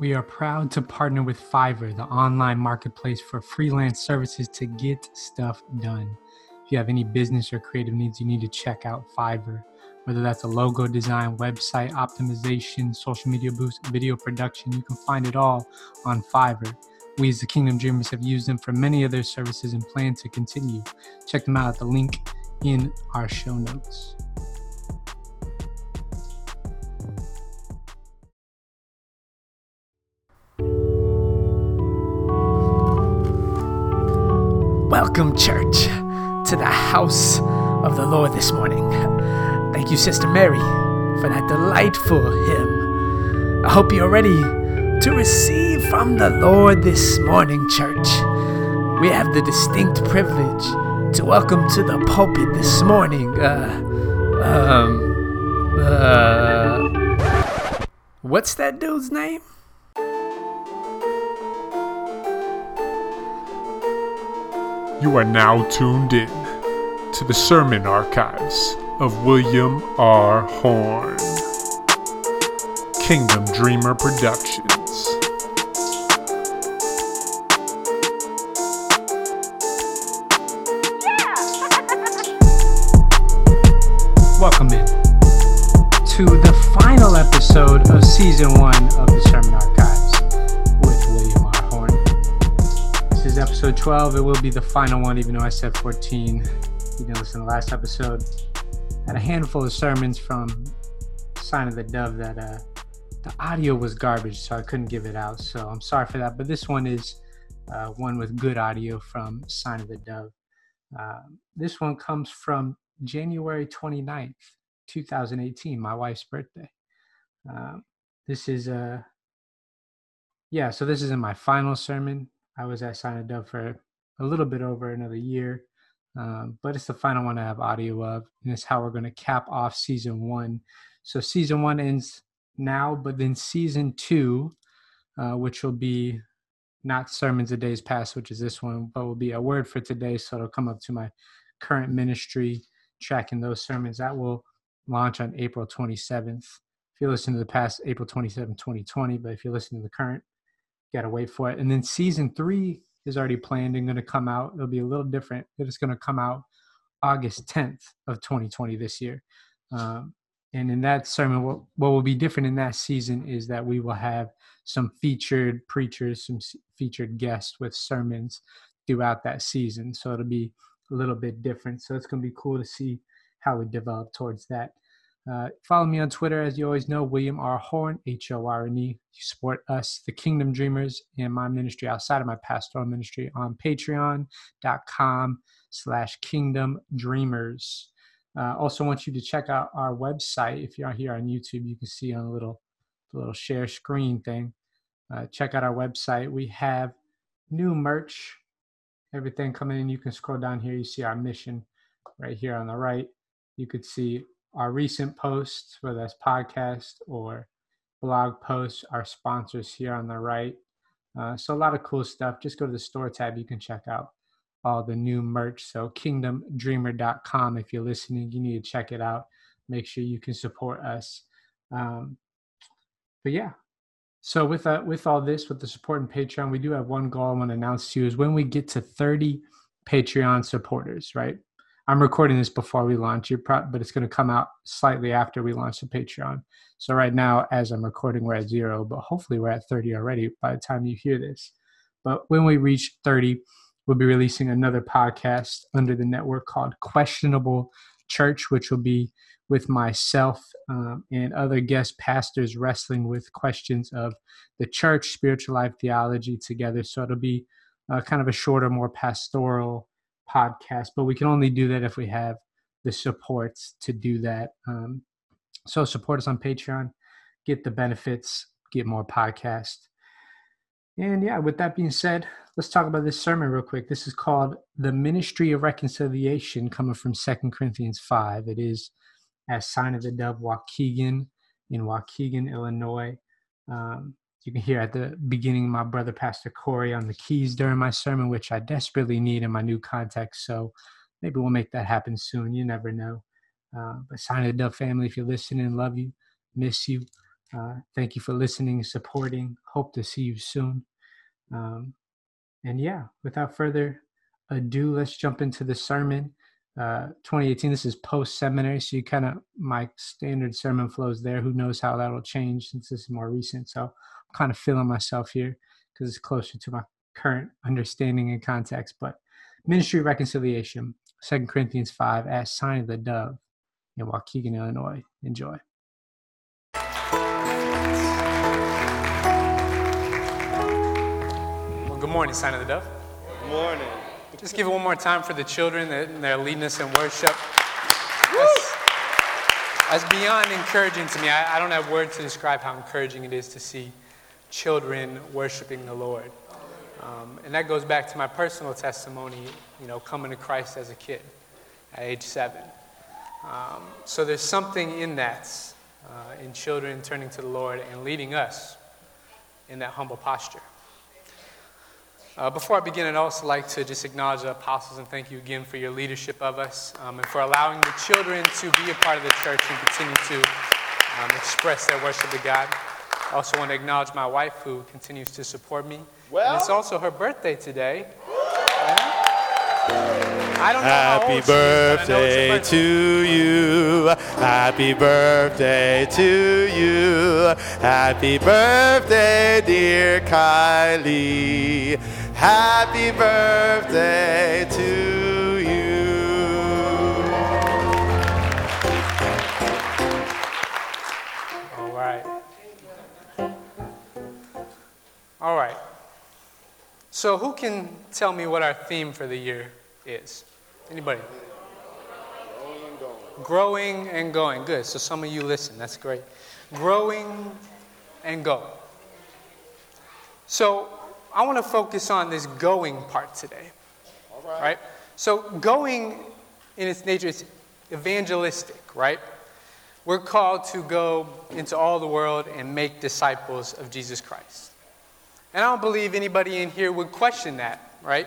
We are proud to partner with Fiverr, the online marketplace for freelance services to get stuff done. If you have any business or creative needs, you need to check out Fiverr. Whether that's a logo design, website optimization, social media boost, video production, you can find it all on Fiverr. We as the Kingdom Dreamers have used them for many of their services and plan to continue. Check them out at the link in our show notes. Welcome, church, to the house of the Lord this morning. Thank you, Sister Mary, for that delightful hymn. I hope you're ready to receive from the Lord this morning, church. We have the distinct privilege to welcome to the pulpit this morning, uh, um, uh, what's that dude's name? You are now tuned in to the sermon archives of William R. Horne. Kingdom Dreamer Productions. 12. It will be the final one, even though I said 14. You didn't listen to the last episode. Had a handful of sermons from Sign of the Dove that uh, the audio was garbage, so I couldn't give it out. So I'm sorry for that. But this one is uh, one with good audio from Sign of the Dove. Uh, this one comes from January 29th, 2018, my wife's birthday. Um, this is a, yeah, so this is in my final sermon. I was at of Dove for a little bit over another year, um, but it's the final one I have audio of, and it's how we're going to cap off season one. So season one ends now, but then season two, uh, which will be not sermons of days past, which is this one, but will be a word for today. So it'll come up to my current ministry tracking those sermons. That will launch on April 27th. If you listen to the past, April 27, 2020, but if you listen to the current, gotta wait for it. And then season three is already planned and gonna come out. It'll be a little different. It's gonna come out August 10th of 2020 this year. Um, and in that sermon, what, what will be different in that season is that we will have some featured preachers, some featured guests with sermons throughout that season. So it'll be a little bit different. So it's going to be cool to see how we develop towards that. Uh, follow me on Twitter, as you always know, William R. Horne, H O R N E. You support us, the Kingdom Dreamers, and my ministry outside of my pastoral ministry on patreon.com slash kingdom dreamers. Uh, also want you to check out our website. If you're here on YouTube, you can see on a little, little share screen thing. Uh, check out our website. We have new merch everything coming in. You can scroll down here. You see our mission right here on the right. You could see our recent posts, whether that's podcast or blog posts, our sponsors here on the right. Uh, so a lot of cool stuff. Just go to the store tab. You can check out all the new merch. So kingdomdreamer.com. If you're listening, you need to check it out. Make sure you can support us. Um, but yeah, so with uh, with all this, with the support and Patreon, we do have one goal I want to announce to you is when we get to 30 Patreon supporters, right? I'm recording this before we launch, you pro- but it's going to come out slightly after we launch the Patreon. So right now, as I'm recording, we're at zero, but hopefully we're at 30 already by the time you hear this. But when we reach 30, we'll be releasing another podcast under the network called Questionable Church, which will be with myself um, and other guest pastors wrestling with questions of the church, spiritual life, theology together. So it'll be uh, kind of a shorter, more pastoral podcast, but we can only do that if we have the supports to do that. Um, so support us on Patreon, get the benefits, get more podcasts. And yeah, with that being said, let's talk about this sermon real quick. This is called The Ministry of Reconciliation, coming from Second Corinthians 5. It is as Sign of the Dove Waukegan in Waukegan, Illinois. Um, you can hear at the beginning my brother Pastor Corey on the keys during my sermon, which I desperately need in my new context. So maybe we'll make that happen soon. You never know. Uh, but Sign of the Dove family, if you're listening, love you, miss you. Uh, thank you for listening, and supporting. Hope to see you soon. Um, and yeah, without further ado, let's jump into the sermon. Uh, 2018, this is post seminary, so you kind of, my standard sermon flows there. Who knows how that'll change since this is more recent. So kind of feeling myself here because it's closer to my current understanding and context. But ministry reconciliation, Second Corinthians 5, as sign of the dove in Waukegan, Illinois. Enjoy. Well, good morning, Sign of the Dove. Good morning. Just give it one more time for the children that they're leading us in worship. That's, that's beyond encouraging to me. I, I don't have words to describe how encouraging it is to see children worshiping the Lord. Um, and that goes back to my personal testimony, you know, coming to Christ as a kid at age seven. Um, so there's something in that, uh, in children turning to the Lord and leading us in that humble posture. Uh, before I begin, I'd also like to just acknowledge the apostles and thank you again for your leadership of us um, and for allowing the children to be a part of the church and continue to um, express their worship to God. I also want to acknowledge my wife who continues to support me. Well, and it's also her birthday today. I don't know Happy birthday to you. Happy birthday to you. Happy birthday, dear Kylie. Happy birthday to All right. So, who can tell me what our theme for the year is? Anybody? Growing and going. Growing and going. Good. So, some of you listen. That's great. Growing and go. So, I want to focus on this going part today. All right. right? So, going in its nature is evangelistic, right? We're called to go into all the world and make disciples of Jesus Christ. And I don't believe anybody in here would question that, right?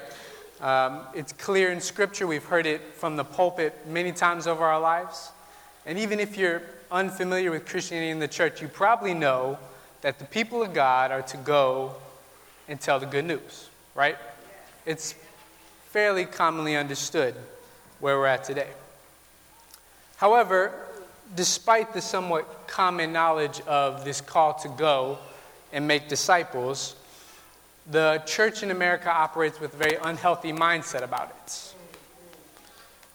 Um, it's clear in Scripture. We've heard it from the pulpit many times over our lives. And even if you're unfamiliar with Christianity in the church, you probably know that the people of God are to go and tell the good news, right? It's fairly commonly understood where we're at today. However, despite the somewhat common knowledge of this call to go and make disciples, the church in America operates with a very unhealthy mindset about it.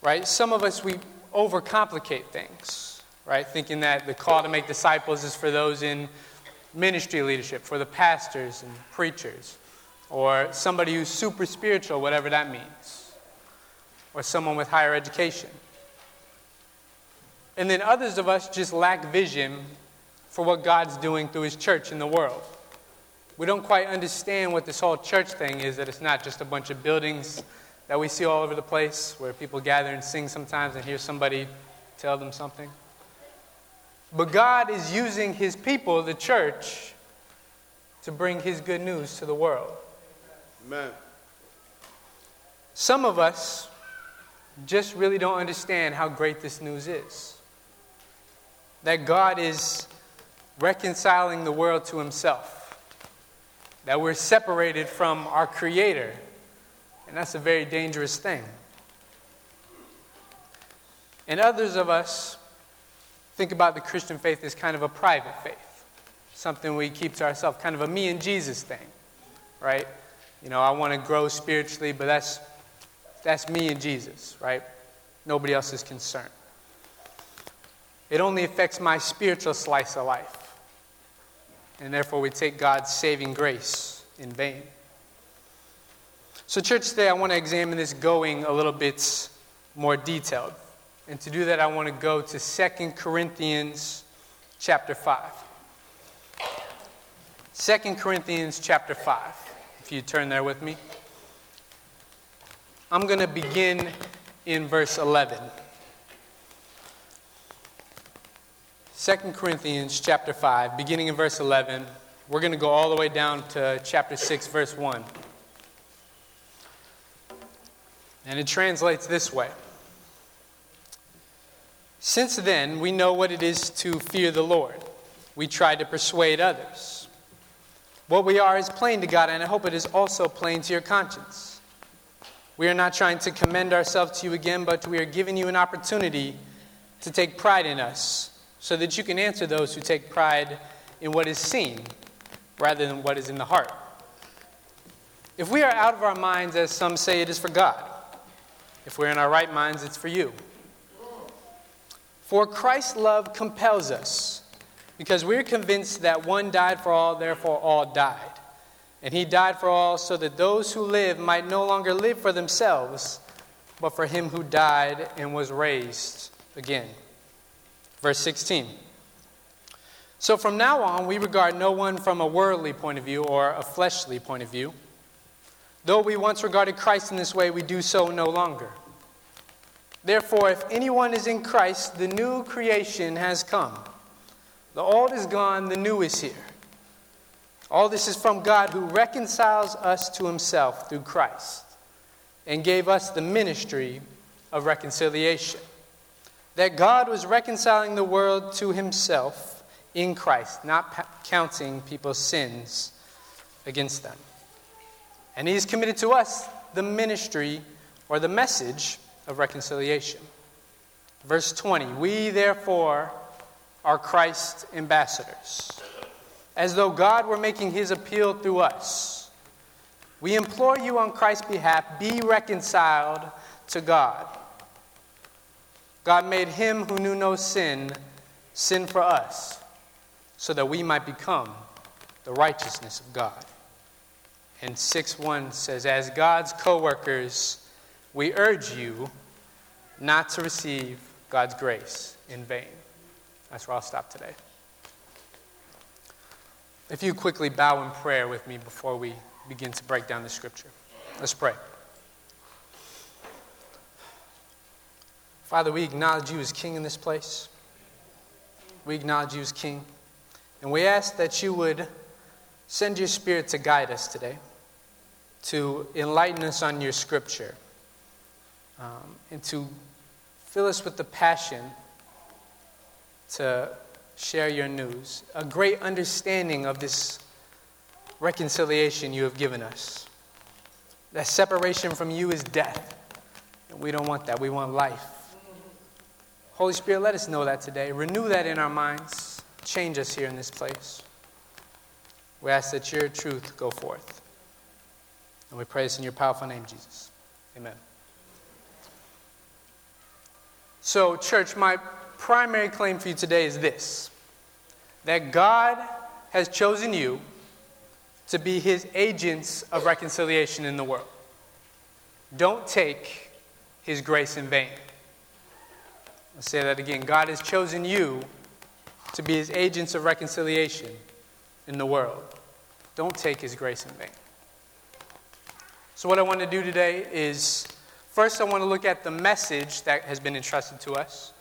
Right? Some of us, we overcomplicate things, right? Thinking that the call to make disciples is for those in ministry leadership, for the pastors and preachers, or somebody who's super spiritual, whatever that means, or someone with higher education. And then others of us just lack vision for what God's doing through His church in the world. We don't quite understand what this whole church thing is, that it's not just a bunch of buildings that we see all over the place where people gather and sing sometimes and hear somebody tell them something. But God is using His people, the church, to bring His good news to the world. Amen. Some of us just really don't understand how great this news is. That God is reconciling the world to Himself, that we're separated from our Creator, and that's a very dangerous thing. And others of us think about the Christian faith as kind of a private faith, something we keep to ourselves, kind of a me and Jesus thing, right? You know, I want to grow spiritually, but that's, that's me and Jesus, right? Nobody else is concerned. It only affects my spiritual slice of life. And therefore, we take God's saving grace in vain. So, church, today I want to examine this going a little bit more detailed. And to do that, I want to go to 2 Corinthians chapter 5. 2 Corinthians chapter 5, if you turn there with me. I'm going to begin in verse 11. 2 Corinthians chapter 5, beginning in verse 11. We're going to go all the way down to chapter 6, verse 1. And it translates this way Since then, we know what it is to fear the Lord. we try to persuade others. What we are is plain to God, and I hope it is also plain to your conscience. We are not trying to commend ourselves to you again, but we are giving you an opportunity to take pride in us so that you can answer those who take pride in what is seen rather than what is in the heart. If we are out of our minds, as some say, it is for God. If we're in our right minds, it's for you. For Christ's love compels us, because we're convinced that one died for all, therefore all died. And he died for all so that those who live might no longer live for themselves, but for him who died and was raised again. Verse 16. So from now on, we regard no one from a worldly point of view or a fleshly point of view. Though we once regarded Christ in this way, we do so no longer. Therefore, if anyone is in Christ, the new creation has come. The old is gone, the new is here. All this is from God who reconciles us to himself through Christ and gave us the ministry of reconciliation. That God was reconciling the world to himself in Christ, not counting people's sins against them. And he's committed to us the ministry or the message of reconciliation. Verse 20 We therefore are Christ's ambassadors, as though God were making his appeal through us. We implore you on Christ's behalf be reconciled to God. God made him who knew no sin sin for us, so that we might become the righteousness of God. And 6 1 says, As God's co workers, we urge you not to receive God's grace in vain. That's where I'll stop today. If you quickly bow in prayer with me before we begin to break down the scripture, let's pray. Father, we acknowledge you as King in this place. We acknowledge you as King. And we ask that you would Send your spirit to guide us today, to enlighten us on your scripture, um, and to fill us with the passion to share your news, a great understanding of this reconciliation you have given us. That separation from you is death. And we don't want that. We want life. Holy Spirit, let us know that today. Renew that in our minds. Change us here in this place. We ask that your truth go forth. And we pray this in your powerful name, Jesus. Amen. So, church, my primary claim for you today is this that God has chosen you to be his agents of reconciliation in the world. Don't take his grace in vain. I'll say that again. God has chosen you to be his agents of reconciliation in the world. Don't take his grace in vain. So, what I want to do today is first, I want to look at the message that has been entrusted to us.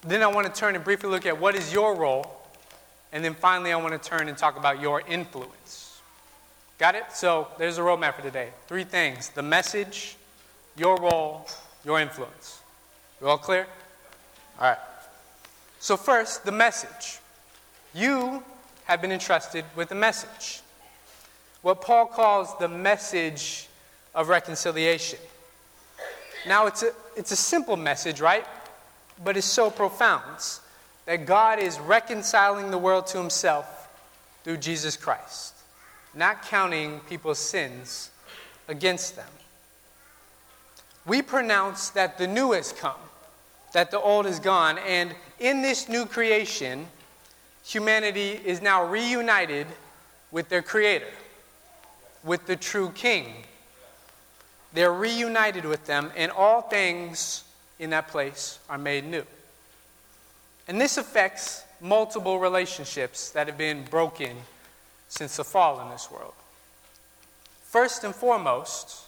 Then, I want to turn and briefly look at what is your role. And then finally, I want to turn and talk about your influence. Got it? So, there's a roadmap for today. Three things the message, your role, your influence. You all clear? All right. So, first, the message. You have been entrusted with a message. What Paul calls the message of reconciliation. Now, it's a, it's a simple message, right? But it's so profound that God is reconciling the world to himself through Jesus Christ, not counting people's sins against them. We pronounce that the new has come, that the old is gone, and in this new creation, humanity is now reunited with their Creator, with the true King. They're reunited with them, and all things in that place are made new. And this affects multiple relationships that have been broken since the fall in this world. First and foremost,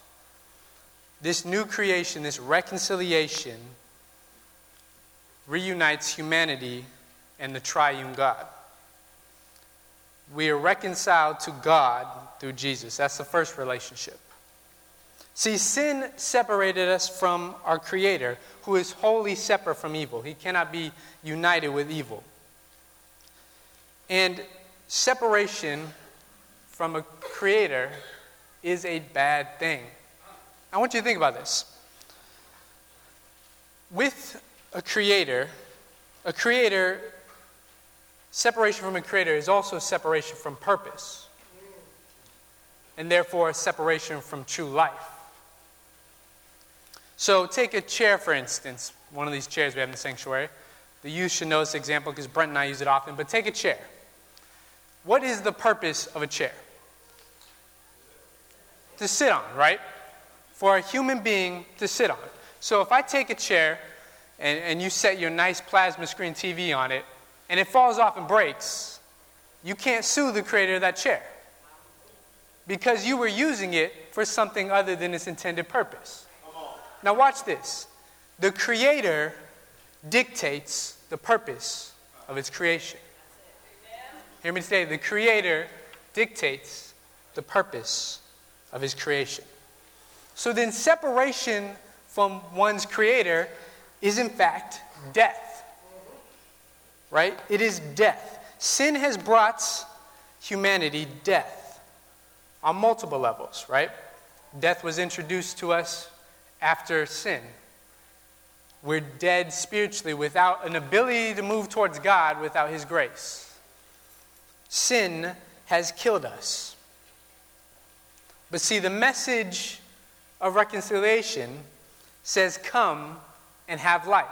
this new creation, this reconciliation, reunites humanity and the triune God. We are reconciled to God through Jesus. That's the first relationship. See, sin separated us from our Creator, who is wholly separate from evil. He cannot be united with evil. And separation from a creator is a bad thing. I want you to think about this. With a creator, a creator, separation from a creator is also separation from purpose, and therefore separation from true life. So, take a chair, for instance, one of these chairs we have in the sanctuary. The youth should know this example because Brent and I use it often, but take a chair. What is the purpose of a chair? To sit on, right? For a human being to sit on. So if I take a chair and, and you set your nice plasma screen TV on it and it falls off and breaks, you can't sue the creator of that chair because you were using it for something other than its intended purpose. Now, watch this. The creator dictates the purpose of its creation. Hear me say, the Creator dictates the purpose of His creation. So then, separation from one's Creator is in fact death. Right? It is death. Sin has brought humanity death on multiple levels, right? Death was introduced to us after sin. We're dead spiritually without an ability to move towards God without His grace. Sin has killed us. But see, the message of reconciliation says, Come and have life.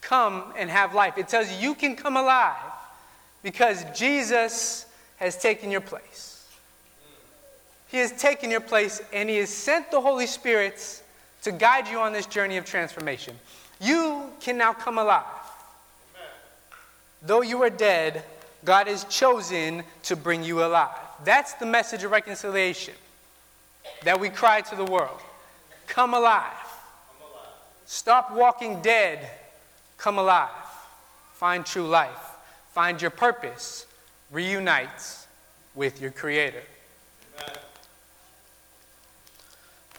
Come and have life. It tells you you can come alive because Jesus has taken your place. He has taken your place and He has sent the Holy Spirit to guide you on this journey of transformation. You can now come alive. Though you are dead, God has chosen to bring you alive. That's the message of reconciliation that we cry to the world. Come alive. Stop walking dead. Come alive. Find true life. Find your purpose. Reunite with your Creator.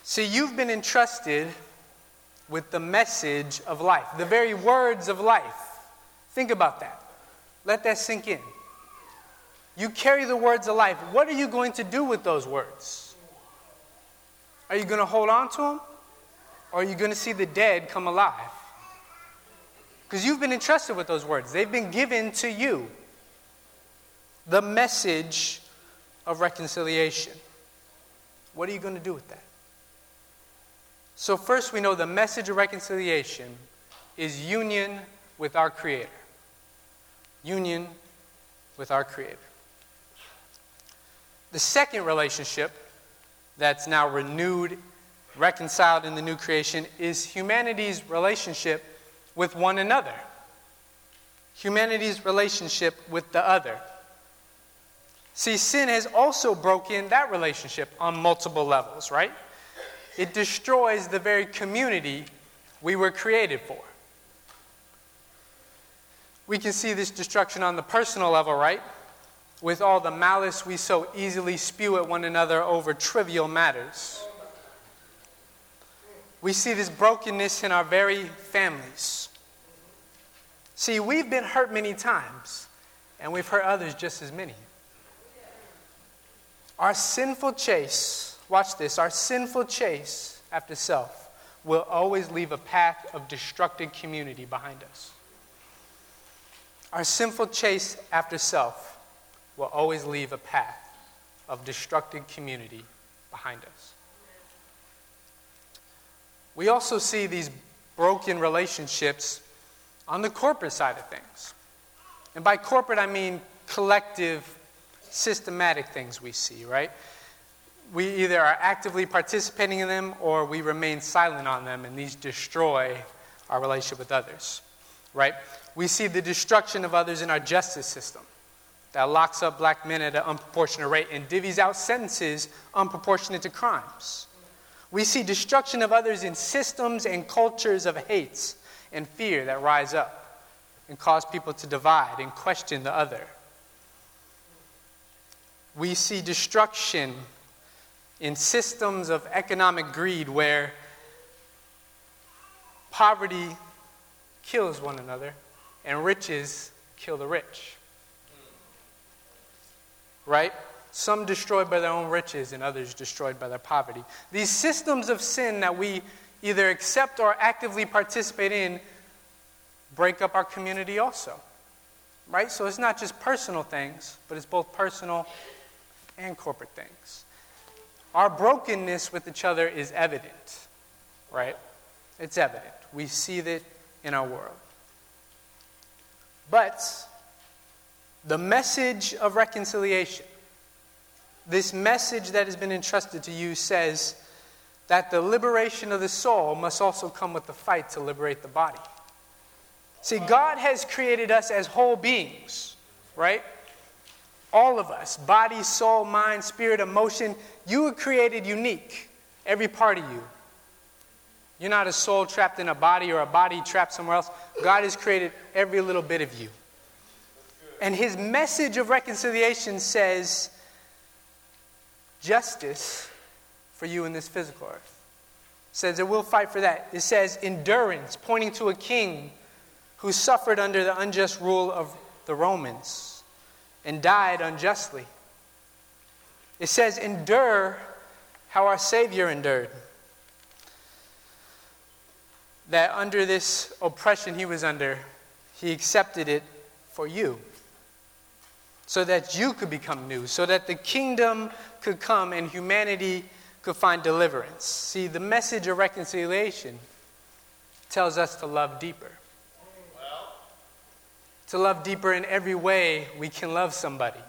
See, you've been entrusted with the message of life, the very words of life. Think about that. Let that sink in. You carry the words of life. What are you going to do with those words? Are you going to hold on to them? Or are you going to see the dead come alive? Because you've been entrusted with those words, they've been given to you. The message of reconciliation. What are you going to do with that? So, first, we know the message of reconciliation is union with our Creator. Union with our Creator. The second relationship that's now renewed, reconciled in the new creation is humanity's relationship with one another. Humanity's relationship with the other. See, sin has also broken that relationship on multiple levels, right? It destroys the very community we were created for. We can see this destruction on the personal level, right? with all the malice we so easily spew at one another over trivial matters. We see this brokenness in our very families. See, we've been hurt many times, and we've hurt others just as many. Our sinful chase, watch this, our sinful chase after self will always leave a path of destructive community behind us. Our sinful chase after self will always leave a path of destructive community behind us. We also see these broken relationships on the corporate side of things. And by corporate, I mean collective, systematic things we see, right? We either are actively participating in them or we remain silent on them, and these destroy our relationship with others, right? We see the destruction of others in our justice system that locks up black men at an unproportionate rate and divvies out sentences unproportionate to crimes. We see destruction of others in systems and cultures of hates and fear that rise up and cause people to divide and question the other. We see destruction in systems of economic greed where poverty kills one another and riches kill the rich. right? Some destroyed by their own riches and others destroyed by their poverty. These systems of sin that we either accept or actively participate in break up our community also. Right? So it's not just personal things, but it's both personal and corporate things. Our brokenness with each other is evident, right? It's evident. We see it in our world. But the message of reconciliation, this message that has been entrusted to you, says that the liberation of the soul must also come with the fight to liberate the body. See, God has created us as whole beings, right? All of us body, soul, mind, spirit, emotion. You were created unique, every part of you. You're not a soul trapped in a body or a body trapped somewhere else. God has created every little bit of you. And his message of reconciliation says justice for you in this physical earth. It says it will fight for that. It says endurance, pointing to a king who suffered under the unjust rule of the Romans and died unjustly. It says, endure how our Savior endured. That under this oppression he was under, he accepted it for you. So that you could become new, so that the kingdom could come and humanity could find deliverance. See, the message of reconciliation tells us to love deeper. To love deeper in every way we can love somebody.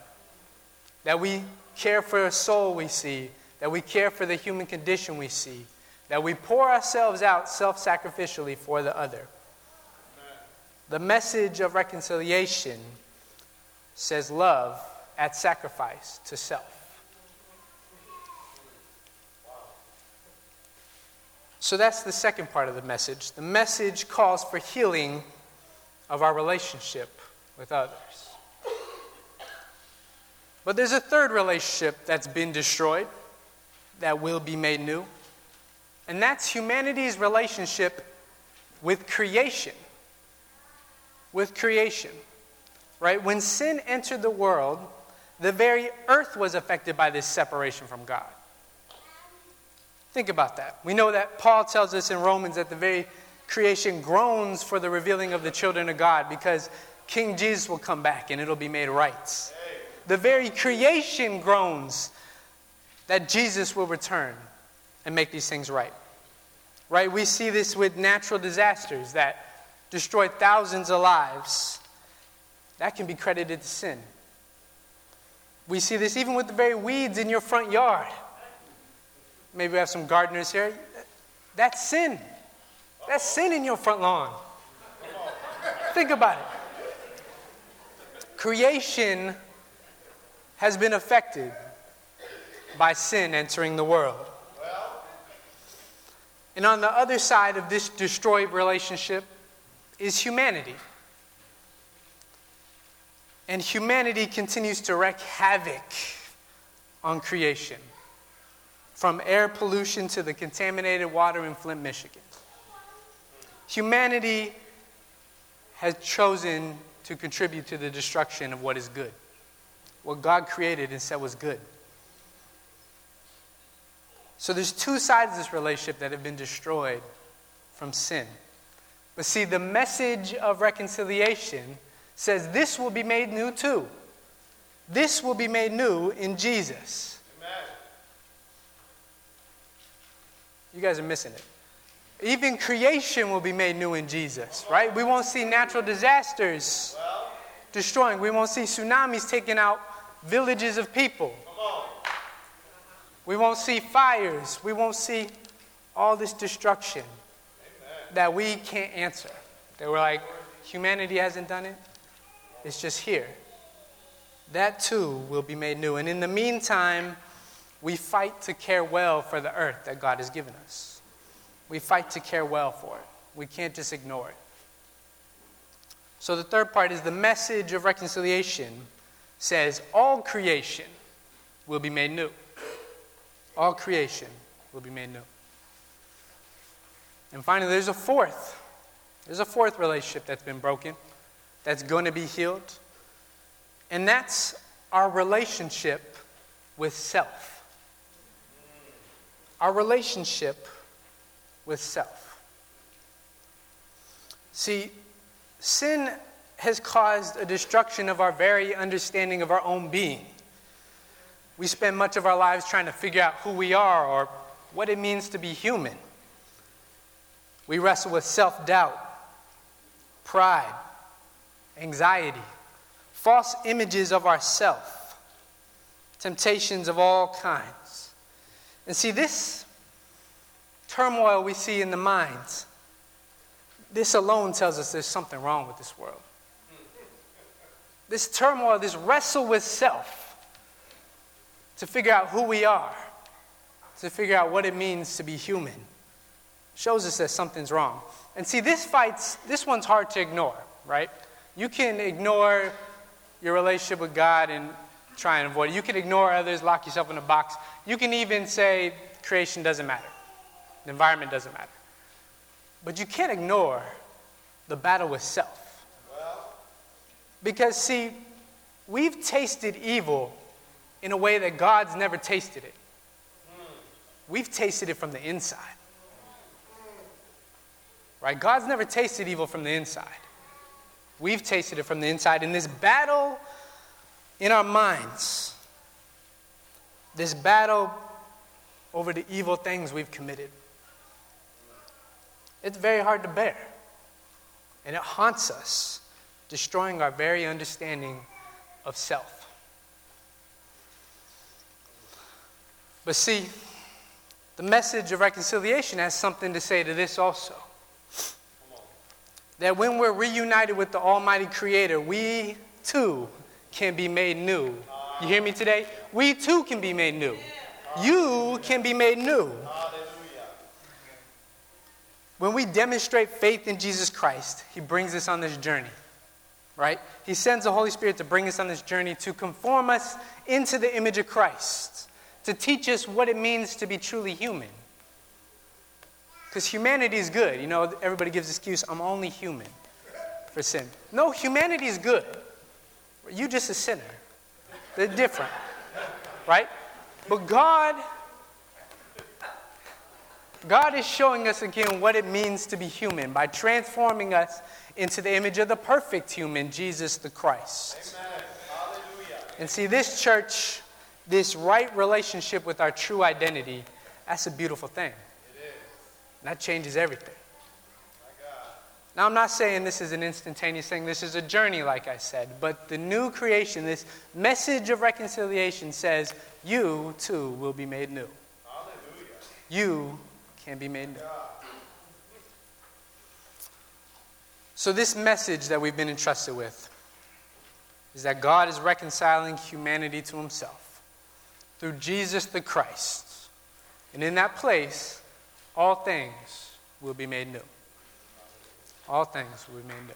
That we care for a soul we see, that we care for the human condition we see, that we pour ourselves out self sacrificially for the other. The message of reconciliation says love at sacrifice to self. So that's the second part of the message. The message calls for healing of our relationship with others. But there's a third relationship that's been destroyed that will be made new, and that's humanity's relationship with creation. With creation. Right? When sin entered the world, the very earth was affected by this separation from God. Think about that. We know that Paul tells us in Romans that the very creation groans for the revealing of the children of God because King Jesus will come back and it'll be made right. The very creation groans that Jesus will return and make these things right. Right? We see this with natural disasters that destroy thousands of lives. That can be credited to sin. We see this even with the very weeds in your front yard Maybe we have some gardeners here. That's sin. That's sin in your front lawn. Think about it. Creation has been affected by sin entering the world. And on the other side of this destroyed relationship is humanity. And humanity continues to wreak havoc on creation from air pollution to the contaminated water in Flint, Michigan. Humanity has chosen to contribute to the destruction of what is good, what God created and said was good. So there's two sides of this relationship that have been destroyed from sin. But see, the message of reconciliation says this will be made new too. This will be made new in Jesus. You guys are missing it. Even creation will be made new in Jesus, right? We won't see natural disasters destroying. We won't see tsunamis taking out villages of people. We won't see fires. We won't see all this destruction that we can't answer. That we're like, humanity hasn't done it. It's just here. That too will be made new. And in the meantime, we fight to care well for the earth that God has given us. We fight to care well for it. We can't just ignore it. So, the third part is the message of reconciliation says all creation will be made new. All creation will be made new. And finally, there's a fourth. There's a fourth relationship that's been broken, that's going to be healed. And that's our relationship with self. Our relationship with self. See, sin has caused a destruction of our very understanding of our own being. We spend much of our lives trying to figure out who we are or what it means to be human. We wrestle with self doubt, pride, anxiety, false images of ourself, temptations of all kinds. And see, this turmoil we see in the minds, this alone tells us there's something wrong with this world. This turmoil, this wrestle with self to figure out who we are, to figure out what it means to be human, shows us that something's wrong. And see, this fight's, this one's hard to ignore, right? You can ignore your relationship with God and try and avoid it. You can ignore others, lock yourself in a box. You can even say creation doesn't matter, the environment doesn't matter. But you can't ignore the battle with self. Because, see, we've tasted evil in a way that God's never tasted it. We've tasted it from the inside. Right? God's never tasted evil from the inside. We've tasted it from the inside. In this battle in our minds, this battle over the evil things we've committed, it's very hard to bear. And it haunts us, destroying our very understanding of self. But see, the message of reconciliation has something to say to this also. That when we're reunited with the Almighty Creator, we too can be made new. You hear me today? We too can be made new. You can be made new. When we demonstrate faith in Jesus Christ, He brings us on this journey, right? He sends the Holy Spirit to bring us on this journey to conform us into the image of Christ, to teach us what it means to be truly human. Because humanity is good. You know, everybody gives excuse, I'm only human for sin. No, humanity is good. You just a sinner. They're different. Right? But God God is showing us again what it means to be human by transforming us into the image of the perfect human, Jesus the Christ. And see, this church, this right relationship with our true identity, that's a beautiful thing. That changes everything. Now, I'm not saying this is an instantaneous thing, this is a journey, like I said. But the new creation, this message of reconciliation says, you too will be made new. You can be made new. So, this message that we've been entrusted with is that God is reconciling humanity to himself through Jesus the Christ. And in that place, all things will be made new. All things will be made new.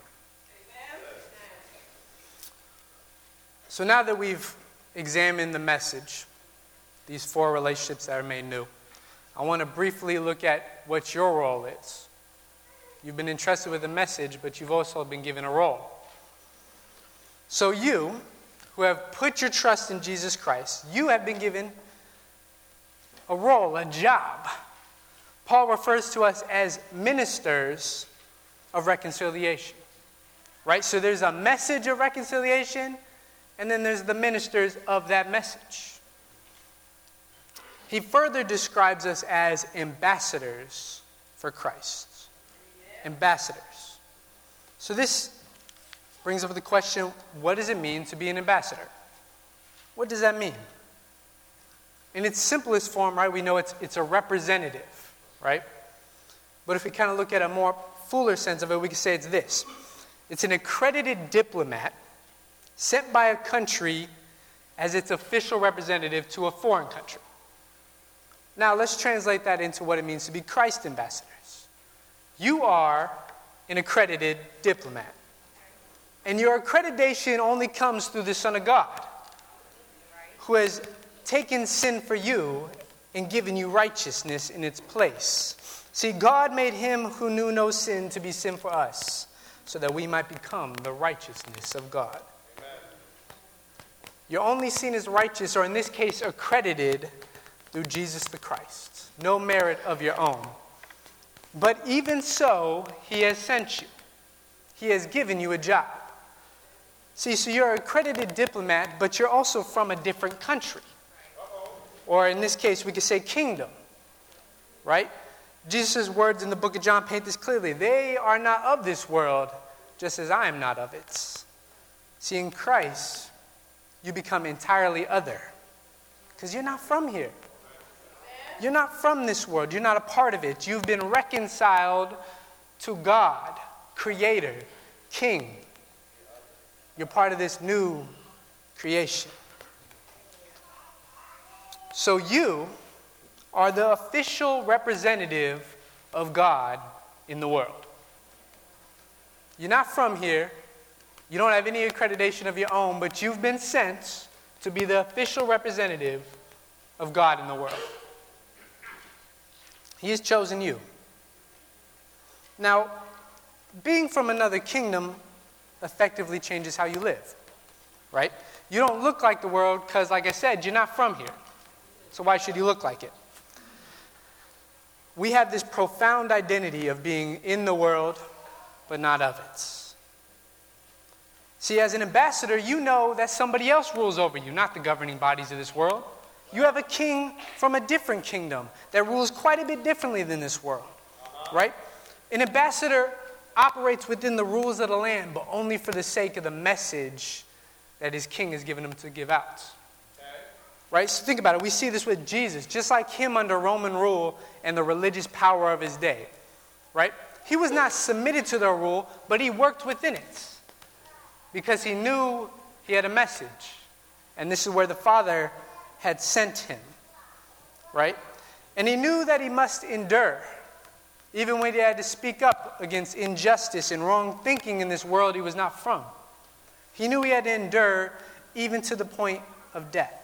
So now that we've examined the message, these four relationships that are made new, I want to briefly look at what your role is. You've been entrusted with a message, but you've also been given a role. So, you who have put your trust in Jesus Christ, you have been given a role, a job. Paul refers to us as ministers of reconciliation. Right? So there's a message of reconciliation, and then there's the ministers of that message. He further describes us as ambassadors for Christ. Ambassadors. So this brings up the question what does it mean to be an ambassador? What does that mean? In its simplest form, right, we know it's, it's a representative, right? But if we kind of look at a more fuller sense of it, we could say it's this it's an accredited diplomat sent by a country as its official representative to a foreign country. Now, let's translate that into what it means to be Christ ambassadors. You are an accredited diplomat. And your accreditation only comes through the Son of God, who has taken sin for you and given you righteousness in its place. See, God made him who knew no sin to be sin for us, so that we might become the righteousness of God. You're only seen as righteous, or in this case, accredited through Jesus the Christ. No merit of your own. But even so, he has sent you. He has given you a job. See, so you're accredited diplomat, but you're also from a different country. Or in this case, we could say kingdom. Right? Jesus' words in the book of John paint this clearly. They are not of this world, just as I am not of it. See, in Christ, you become entirely other. Because you're not from here. You're not from this world. You're not a part of it. You've been reconciled to God, Creator, King. You're part of this new creation. So you are the official representative of God in the world. You're not from here. You don't have any accreditation of your own, but you've been sent to be the official representative of God in the world. He has chosen you. Now, being from another kingdom effectively changes how you live, right? You don't look like the world because, like I said, you're not from here. So why should you look like it? We have this profound identity of being in the world, but not of it. See, as an ambassador, you know that somebody else rules over you, not the governing bodies of this world. You have a king from a different kingdom that rules quite a bit differently than this world, right? An ambassador operates within the rules of the land, but only for the sake of the message that his king has given him to give out. Right? So think about it. We see this with Jesus, just like him under Roman rule and the religious power of his day. Right? He was not submitted to their rule, but he worked within it because he knew he had a message. And this is where the Father had sent him. Right? And he knew that he must endure. Even when he had to speak up against injustice and wrong thinking in this world he was not from. He knew he had to endure even to the point of death.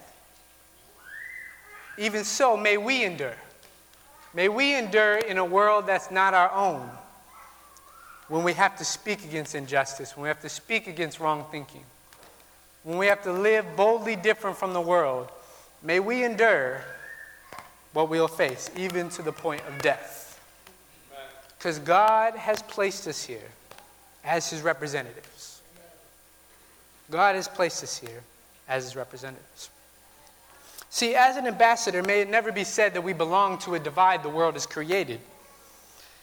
Even so, may we endure. May we endure in a world that's not our own. When we have to speak against injustice, when we have to speak against wrong thinking, when we have to live boldly different from the world, may we endure what we'll face, even to the point of death. Because God has placed us here as His representatives. God has placed us here as His representatives. See, as an ambassador, may it never be said that we belong to a divide the world has created.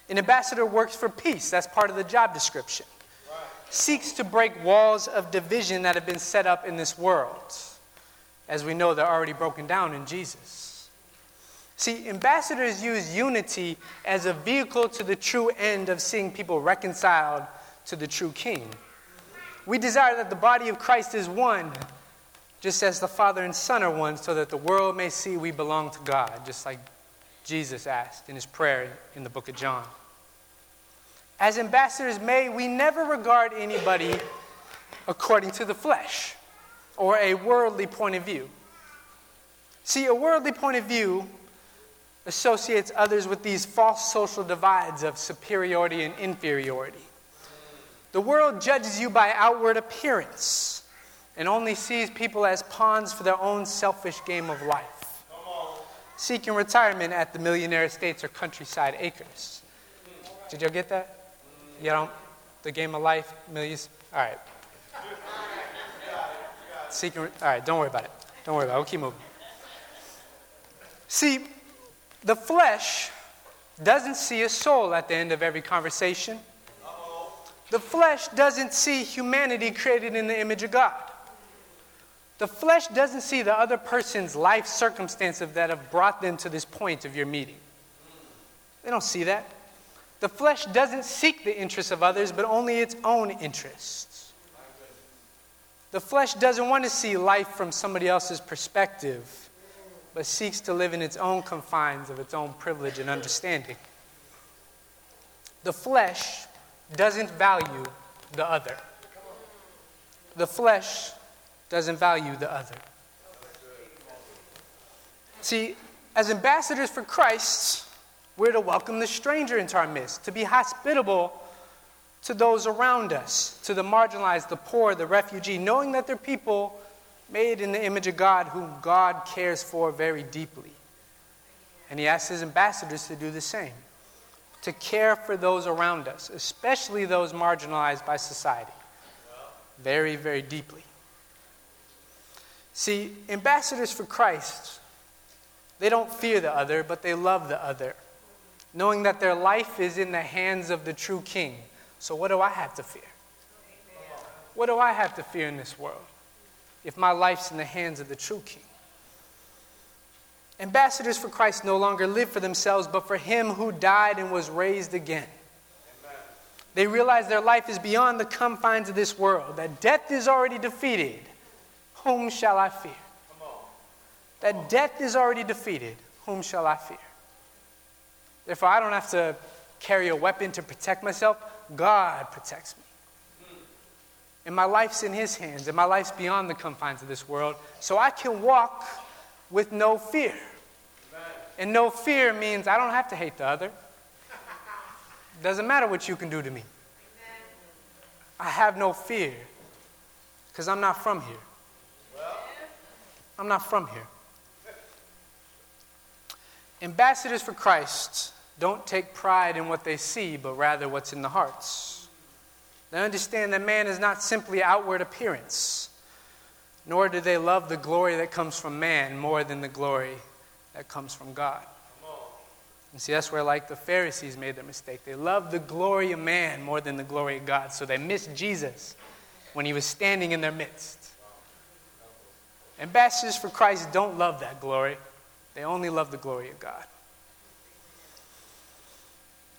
An ambassador works for peace, that's part of the job description. Right. Seeks to break walls of division that have been set up in this world. As we know, they're already broken down in Jesus. See, ambassadors use unity as a vehicle to the true end of seeing people reconciled to the true King. We desire that the body of Christ is one just as the Father and Son are one, so that the world may see we belong to God, just like Jesus asked in his prayer in the book of John. As ambassadors, may we never regard anybody according to the flesh or a worldly point of view. See, a worldly point of view associates others with these false social divides of superiority and inferiority. The world judges you by outward appearance and only sees people as pawns for their own selfish game of life, seeking retirement at the millionaire estates or countryside acres. Did y'all get that? You don't? The game of life, millions? All right. Seeking, all right, don't worry about it. Don't worry about it. We'll keep moving. See, the flesh doesn't see a soul at the end of every conversation. The flesh doesn't see humanity created in the image of God. The flesh doesn't see the other person's life circumstances that have brought them to this point of your meeting. They don't see that. The flesh doesn't seek the interests of others, but only its own interests. The flesh doesn't want to see life from somebody else's perspective, but seeks to live in its own confines of its own privilege and understanding. The flesh doesn't value the other. The flesh doesn't value the other. See, as ambassadors for Christ, we're to welcome the stranger into our midst, to be hospitable to those around us, to the marginalized, the poor, the refugee, knowing that they're people made in the image of God, whom God cares for very deeply. And he asks his ambassadors to do the same to care for those around us, especially those marginalized by society, very, very deeply. See, ambassadors for Christ, they don't fear the other, but they love the other, knowing that their life is in the hands of the true king. So, what do I have to fear? What do I have to fear in this world if my life's in the hands of the true king? Ambassadors for Christ no longer live for themselves, but for him who died and was raised again. Amen. They realize their life is beyond the confines of this world, that death is already defeated. Whom shall I fear? That death is already defeated. Whom shall I fear? Therefore, I don't have to carry a weapon to protect myself. God protects me. And my life's in His hands, and my life's beyond the confines of this world. So I can walk with no fear. And no fear means I don't have to hate the other. Doesn't matter what you can do to me. I have no fear because I'm not from here. I'm not from here. Ambassadors for Christ don't take pride in what they see, but rather what's in the hearts. They understand that man is not simply outward appearance nor do they love the glory that comes from man more than the glory that comes from God. And see, that's where, like the Pharisees made their mistake. They loved the glory of man more than the glory of God. So they missed Jesus when he was standing in their midst. Ambassadors for Christ don't love that glory, they only love the glory of God.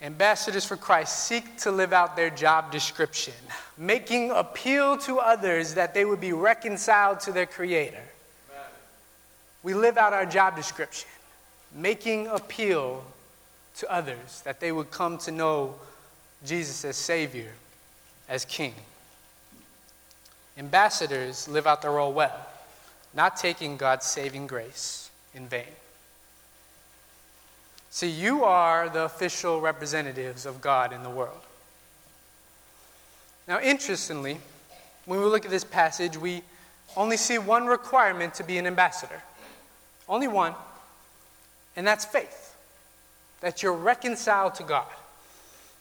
Ambassadors for Christ seek to live out their job description, making appeal to others that they would be reconciled to their Creator. Amen. We live out our job description, making appeal to others that they would come to know Jesus as Savior, as King. Ambassadors live out their role well, not taking God's saving grace in vain. See, you are the official representatives of God in the world. Now, interestingly, when we look at this passage, we only see one requirement to be an ambassador. Only one, and that's faith. That you're reconciled to God.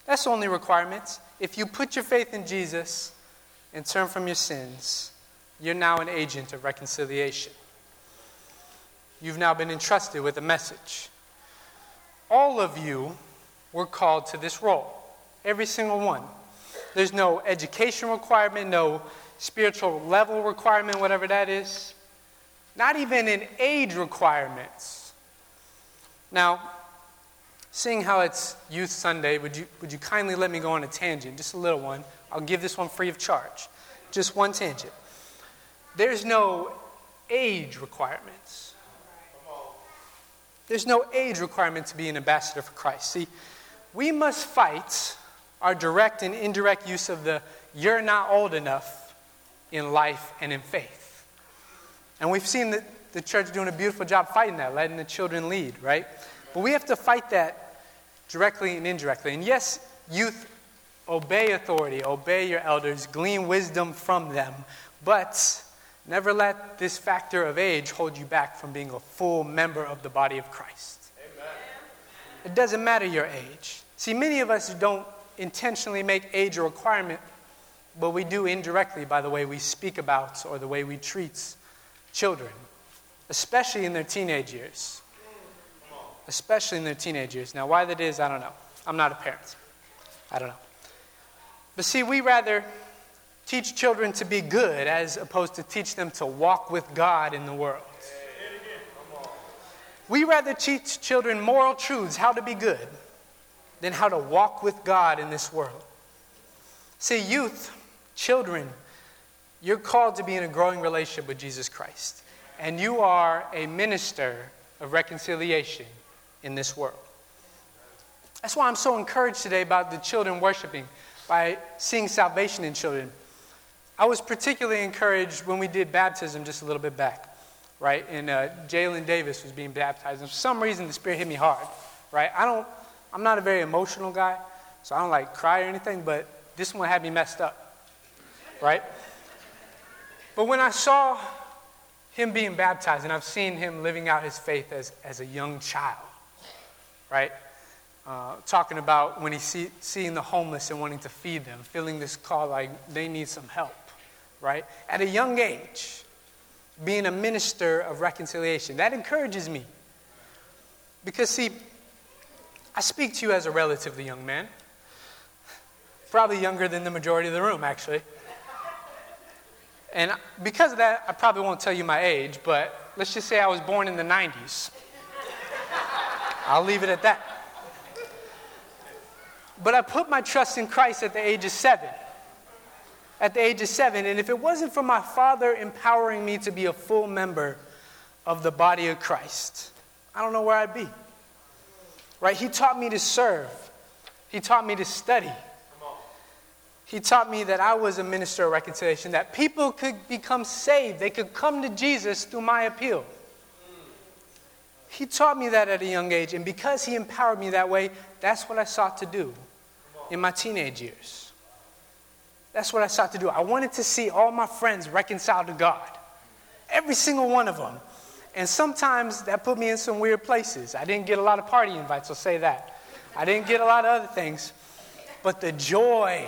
That's the only requirement. If you put your faith in Jesus and turn from your sins, you're now an agent of reconciliation. You've now been entrusted with a message all of you were called to this role. Every single one. There's no education requirement, no spiritual level requirement, whatever that is. Not even an age requirements. Now, seeing how it's Youth Sunday, would you, would you kindly let me go on a tangent, just a little one? I'll give this one free of charge. Just one tangent. There's no age requirements. There's no age requirement to be an ambassador for Christ. See, we must fight our direct and indirect use of the you're not old enough in life and in faith. And we've seen the, the church doing a beautiful job fighting that, letting the children lead, right? But we have to fight that directly and indirectly. And yes, youth, obey authority, obey your elders, glean wisdom from them, but Never let this factor of age hold you back from being a full member of the body of Christ. Amen. It doesn't matter your age. See, many of us don't intentionally make age a requirement, but we do indirectly by the way we speak about or the way we treat children, especially in their teenage years. Especially in their teenage years. Now, why that is, I don't know. I'm not a parent. I don't know. But see, we rather teach children to be good as opposed to teach them to walk with God in the world. We rather teach children moral truths, how to be good, than how to walk with God in this world. See, youth, children, you're called to be in a growing relationship with Jesus Christ. And you are a minister of reconciliation in this world. That's why I'm so encouraged today about the children worshiping, by seeing salvation in children. I was particularly encouraged when we did baptism just a little bit back, right? And uh, Jalen Davis was being baptized. And for some reason, the Spirit hit me hard, right? I don't, I'm not a very emotional guy, so I don't like cry or anything, but this one had me messed up, right? But when I saw him being baptized, and I've seen him living out his faith as, as a young child, right? Uh, talking about when he's see, seeing the homeless and wanting to feed them, feeling this call like they need some help, right? At a young age, being a minister of reconciliation. That encourages me. Because, see, I speak to you as a relatively young man, probably younger than the majority of the room, actually. And because of that, I probably won't tell you my age, but let's just say I was born in the 90s. I'll leave it at that. But I put my trust in Christ at the age of seven. At the age of seven. And if it wasn't for my father empowering me to be a full member of the body of Christ, I don't know where I'd be. Right? He taught me to serve, He taught me to study. He taught me that I was a minister of reconciliation, that people could become saved. They could come to Jesus through my appeal. He taught me that at a young age, and because He empowered me that way, that's what I sought to do in my teenage years. That's what I sought to do. I wanted to see all my friends reconciled to God, every single one of them. And sometimes that put me in some weird places. I didn't get a lot of party invites, I'll say that. I didn't get a lot of other things. But the joy,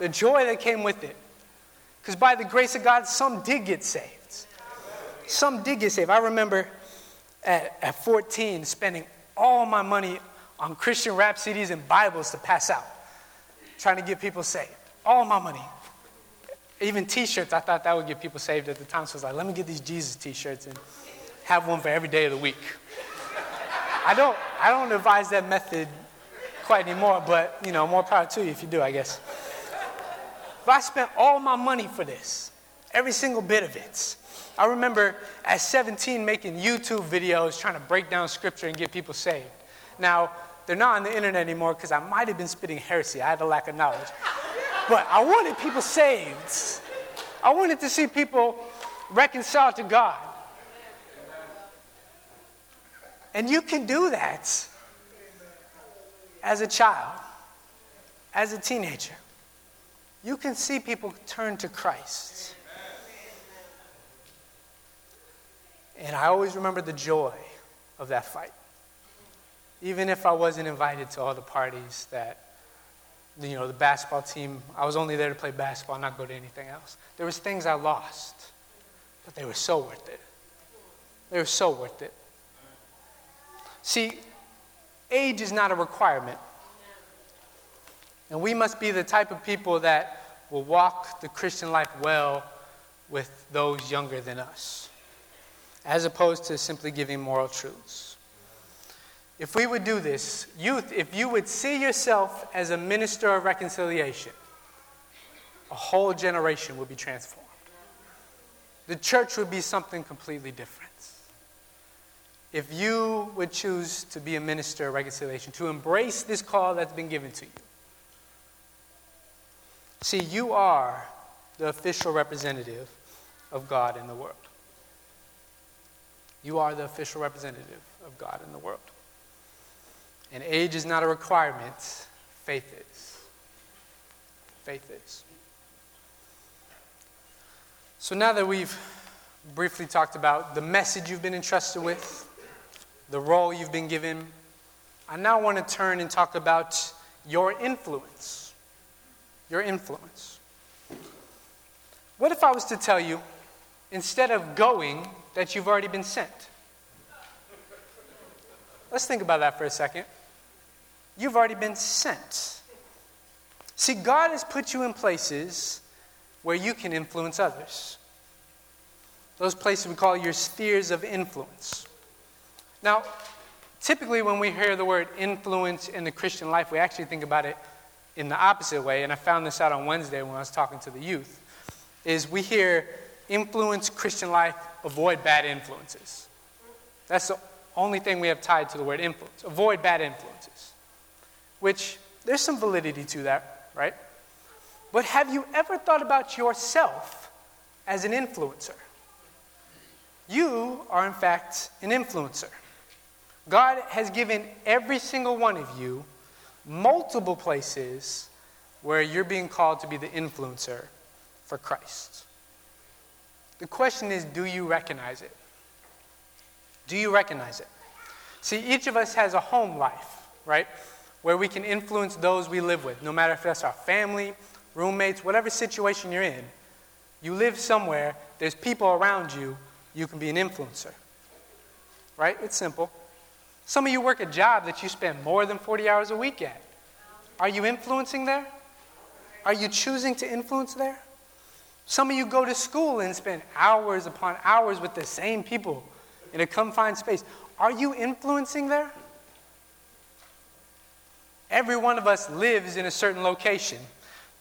the joy that came with it. Because by the grace of God, some did get saved. Some did get saved. I remember at, at 14 spending all my money on Christian rap CDs and Bibles to pass out, trying to get people saved. All my money. Even t shirts, I thought that would get people saved at the time. So I was like, let me get these Jesus t shirts and have one for every day of the week. I don't, I don't advise that method quite anymore, but you know, more power to you if you do, I guess. But I spent all my money for this, every single bit of it. I remember at 17 making YouTube videos trying to break down scripture and get people saved. Now, they're not on the internet anymore because I might have been spitting heresy. I had a lack of knowledge. But I wanted people saved. I wanted to see people reconciled to God. And you can do that as a child, as a teenager. You can see people turn to Christ. And I always remember the joy of that fight. Even if I wasn't invited to all the parties that, you know, the basketball team, I was only there to play basketball, not go to anything else. There was things I lost, but they were so worth it. They were so worth it. See, age is not a requirement. And we must be the type of people that will walk the Christian life well with those younger than us, as opposed to simply giving moral truths. If we would do this, youth, if you would see yourself as a minister of reconciliation, a whole generation would be transformed. The church would be something completely different. If you would choose to be a minister of reconciliation, to embrace this call that's been given to you, see, you are the official representative of God in the world. You are the official representative of God in the world. And age is not a requirement, faith is. Faith is. So now that we've briefly talked about the message you've been entrusted with, the role you've been given, I now want to turn and talk about your influence. Your influence. What if I was to tell you, instead of going, that you've already been sent? Let's think about that for a second. You've already been sent. See, God has put you in places where you can influence others. Those places we call your spheres of influence. Now, typically when we hear the word influence in the Christian life, we actually think about it in the opposite way. And I found this out on Wednesday when I was talking to the youth. Is we hear influence Christian life, avoid bad influences. That's the only thing we have tied to the word influence. Avoid bad influences. Which there's some validity to that, right? But have you ever thought about yourself as an influencer? You are, in fact, an influencer. God has given every single one of you multiple places where you're being called to be the influencer for Christ. The question is do you recognize it? Do you recognize it? See, each of us has a home life, right? Where we can influence those we live with, no matter if that's our family, roommates, whatever situation you're in. You live somewhere, there's people around you, you can be an influencer. Right? It's simple. Some of you work a job that you spend more than 40 hours a week at. Are you influencing there? Are you choosing to influence there? Some of you go to school and spend hours upon hours with the same people in a confined space. Are you influencing there? Every one of us lives in a certain location.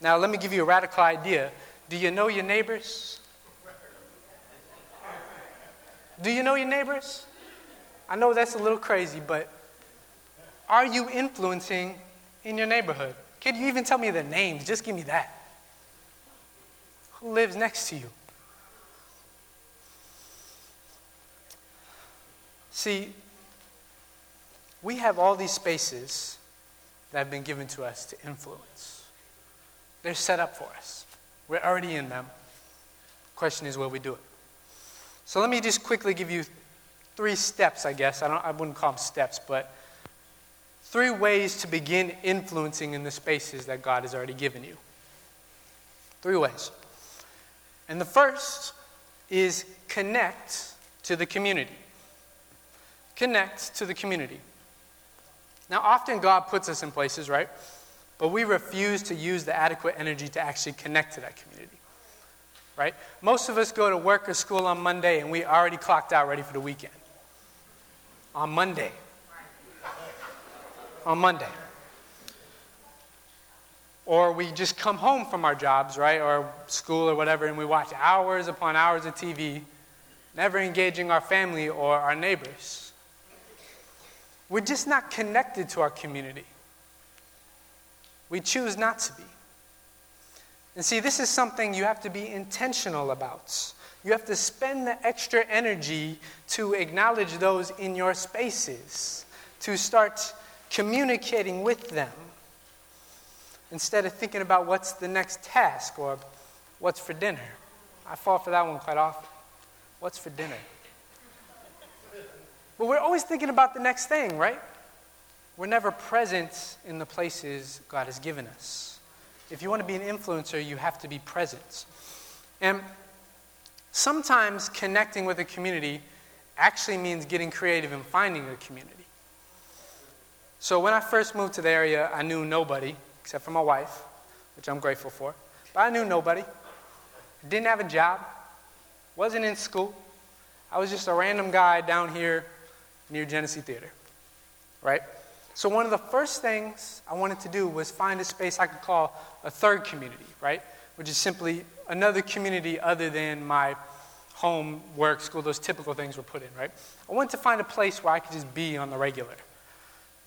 Now, let me give you a radical idea. Do you know your neighbors? Do you know your neighbors? I know that's a little crazy, but are you influencing in your neighborhood? Can you even tell me their names? Just give me that. Who lives next to you? See, we have all these spaces that have been given to us to influence. They're set up for us. We're already in them. Question is, will we do it? So let me just quickly give you three steps, I guess. I, don't, I wouldn't call them steps, but three ways to begin influencing in the spaces that God has already given you. Three ways. And the first is connect to the community. Connect to the community. Now, often God puts us in places, right? But we refuse to use the adequate energy to actually connect to that community. Right? Most of us go to work or school on Monday and we already clocked out ready for the weekend. On Monday. On Monday. Or we just come home from our jobs, right, or school or whatever, and we watch hours upon hours of TV, never engaging our family or our neighbors. We're just not connected to our community. We choose not to be. And see, this is something you have to be intentional about. You have to spend the extra energy to acknowledge those in your spaces, to start communicating with them, instead of thinking about what's the next task or what's for dinner. I fall for that one quite often. What's for dinner? But we're always thinking about the next thing, right? We're never present in the places God has given us. If you want to be an influencer, you have to be present. And sometimes connecting with a community actually means getting creative and finding a community. So when I first moved to the area, I knew nobody except for my wife, which I'm grateful for. But I knew nobody. Didn't have a job. Wasn't in school. I was just a random guy down here near Genesee Theater. Right? So, one of the first things I wanted to do was find a space I could call a third community, right? Which is simply another community other than my home, work, school, those typical things were put in, right? I wanted to find a place where I could just be on the regular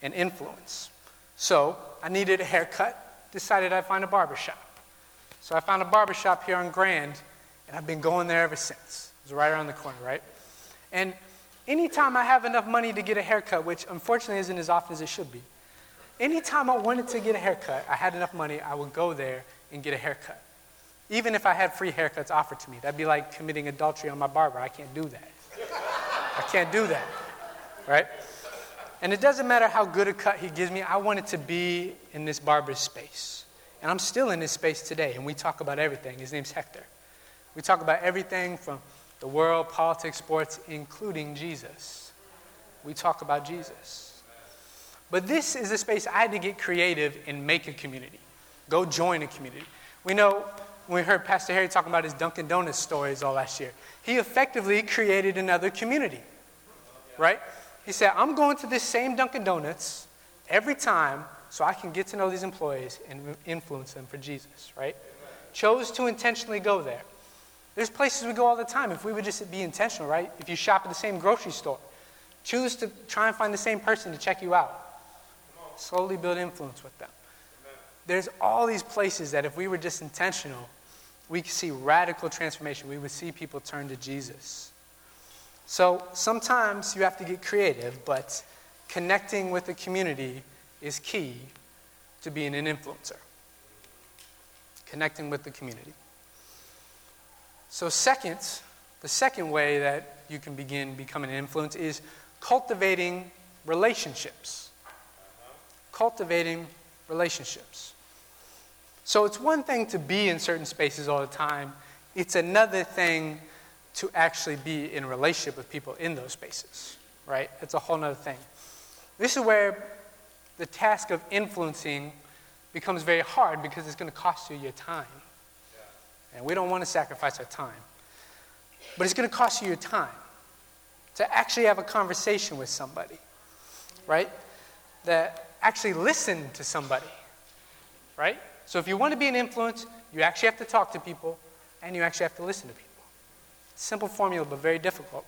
and influence. So, I needed a haircut, decided I'd find a barbershop. So, I found a barbershop here on Grand, and I've been going there ever since. It was right around the corner, right? And anytime I have enough money to get a haircut, which unfortunately isn't as often as it should be, anytime I wanted to get a haircut, I had enough money, I would go there and get a haircut. Even if I had free haircuts offered to me, that'd be like committing adultery on my barber. I can't do that. I can't do that, right? And it doesn't matter how good a cut he gives me, I wanted to be in this barber's space. And I'm still in this space today, and we talk about everything. His name's Hector. We talk about everything from the world, politics, sports, including Jesus. We talk about Jesus. But this is a space I had to get creative and make a community. Go join a community. We know when we heard Pastor Harry talking about his Dunkin' Donuts stories all last year, he effectively created another community, right? He said, I'm going to this same Dunkin' Donuts every time so I can get to know these employees and influence them for Jesus, right? Chose to intentionally go there. There's places we go all the time. If we would just be intentional, right? If you shop at the same grocery store, choose to try and find the same person to check you out. Slowly build influence with them. There's all these places that if we were just intentional, we could see radical transformation. We would see people turn to Jesus. So sometimes you have to get creative, but connecting with the community is key to being an influencer. Connecting with the community. So, second, The second way that you can begin becoming an influence is cultivating relationships. Cultivating relationships. So it's one thing to be in certain spaces all the time, it's another thing to actually be in relationship with people in those spaces, right? It's a whole other thing. This is where the task of influencing becomes very hard because it's going to cost you your time. And we don't want to sacrifice our time. But it's going to cost you your time to actually have a conversation with somebody, right? That actually listen to somebody, right? So if you want to be an influence, you actually have to talk to people and you actually have to listen to people. Simple formula, but very difficult,